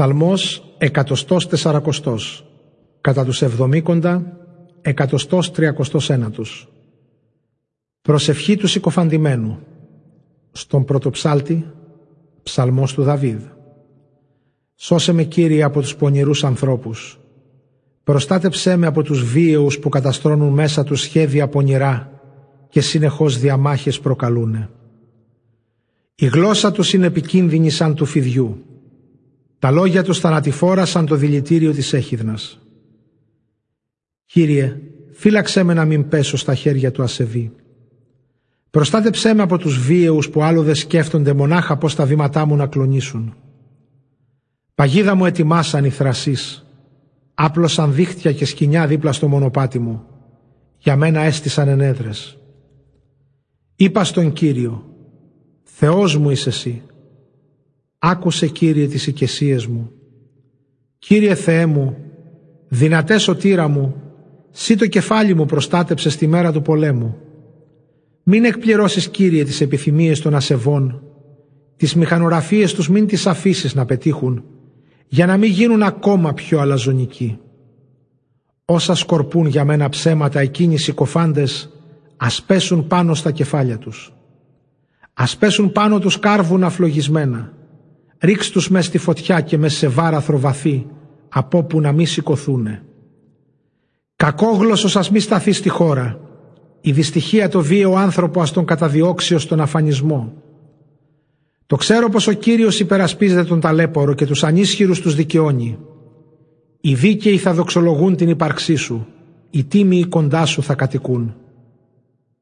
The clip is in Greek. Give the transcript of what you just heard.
Ψαλμός εκατοστός τεσσαρακοστός, κατά τους εβδομήκοντα, εκατοστός τριακοστός ένατος. Προσευχή του συκοφαντημένου, στον πρωτοψάλτη, ψαλμός του Δαβίδ. Σώσε με Κύριε από τους πονηρούς ανθρώπους. Προστάτεψέ με από τους βίαιους που καταστρώνουν μέσα τους σχέδια πονηρά και συνεχώς διαμάχες προκαλούνε. Η γλώσσα τους είναι επικίνδυνη σαν του φιδιού τα λόγια τους θανατηφόρα σαν το δηλητήριο της έχιδνας. Κύριε, φύλαξέ με να μην πέσω στα χέρια του ασεβή. Προστάτεψέ με από τους βίαιους που άλλοτε σκέφτονται μονάχα πώς τα βήματά μου να κλονίσουν. Παγίδα μου ετοιμάσαν οι θρασείς. Άπλωσαν δίχτυα και σκοινιά δίπλα στο μονοπάτι μου. Για μένα έστησαν ενέδρες. Είπα στον Κύριο, Θεός μου είσαι εσύ. Άκουσε Κύριε τις οικεσίες μου. Κύριε Θεέ μου, δυνατές σωτήρα μου, σύ το κεφάλι μου προστάτεψες στη μέρα του πολέμου. Μην εκπληρώσεις Κύριε τις επιθυμίες των ασεβών, τις μηχανογραφίες τους μην τις αφήσεις να πετύχουν, για να μην γίνουν ακόμα πιο αλαζονικοί. Όσα σκορπούν για μένα ψέματα εκείνοι συκοφάντες, ας πέσουν πάνω στα κεφάλια τους. Ας πέσουν πάνω τους κάρβουν αφλογισμένα ρίξ τους μες στη φωτιά και μες σε βάραθρο βαθύ, από που να μη σηκωθούνε. Κακόγλωσσος ας μη σταθεί στη χώρα, η δυστυχία το βίαιο άνθρωπο ας τον καταδιώξει ως τον αφανισμό. Το ξέρω πως ο Κύριος υπερασπίζεται τον ταλέπορο και τους ανίσχυρους τους δικαιώνει. Οι δίκαιοι θα δοξολογούν την ύπαρξή σου, οι τίμοι κοντά σου θα κατοικούν.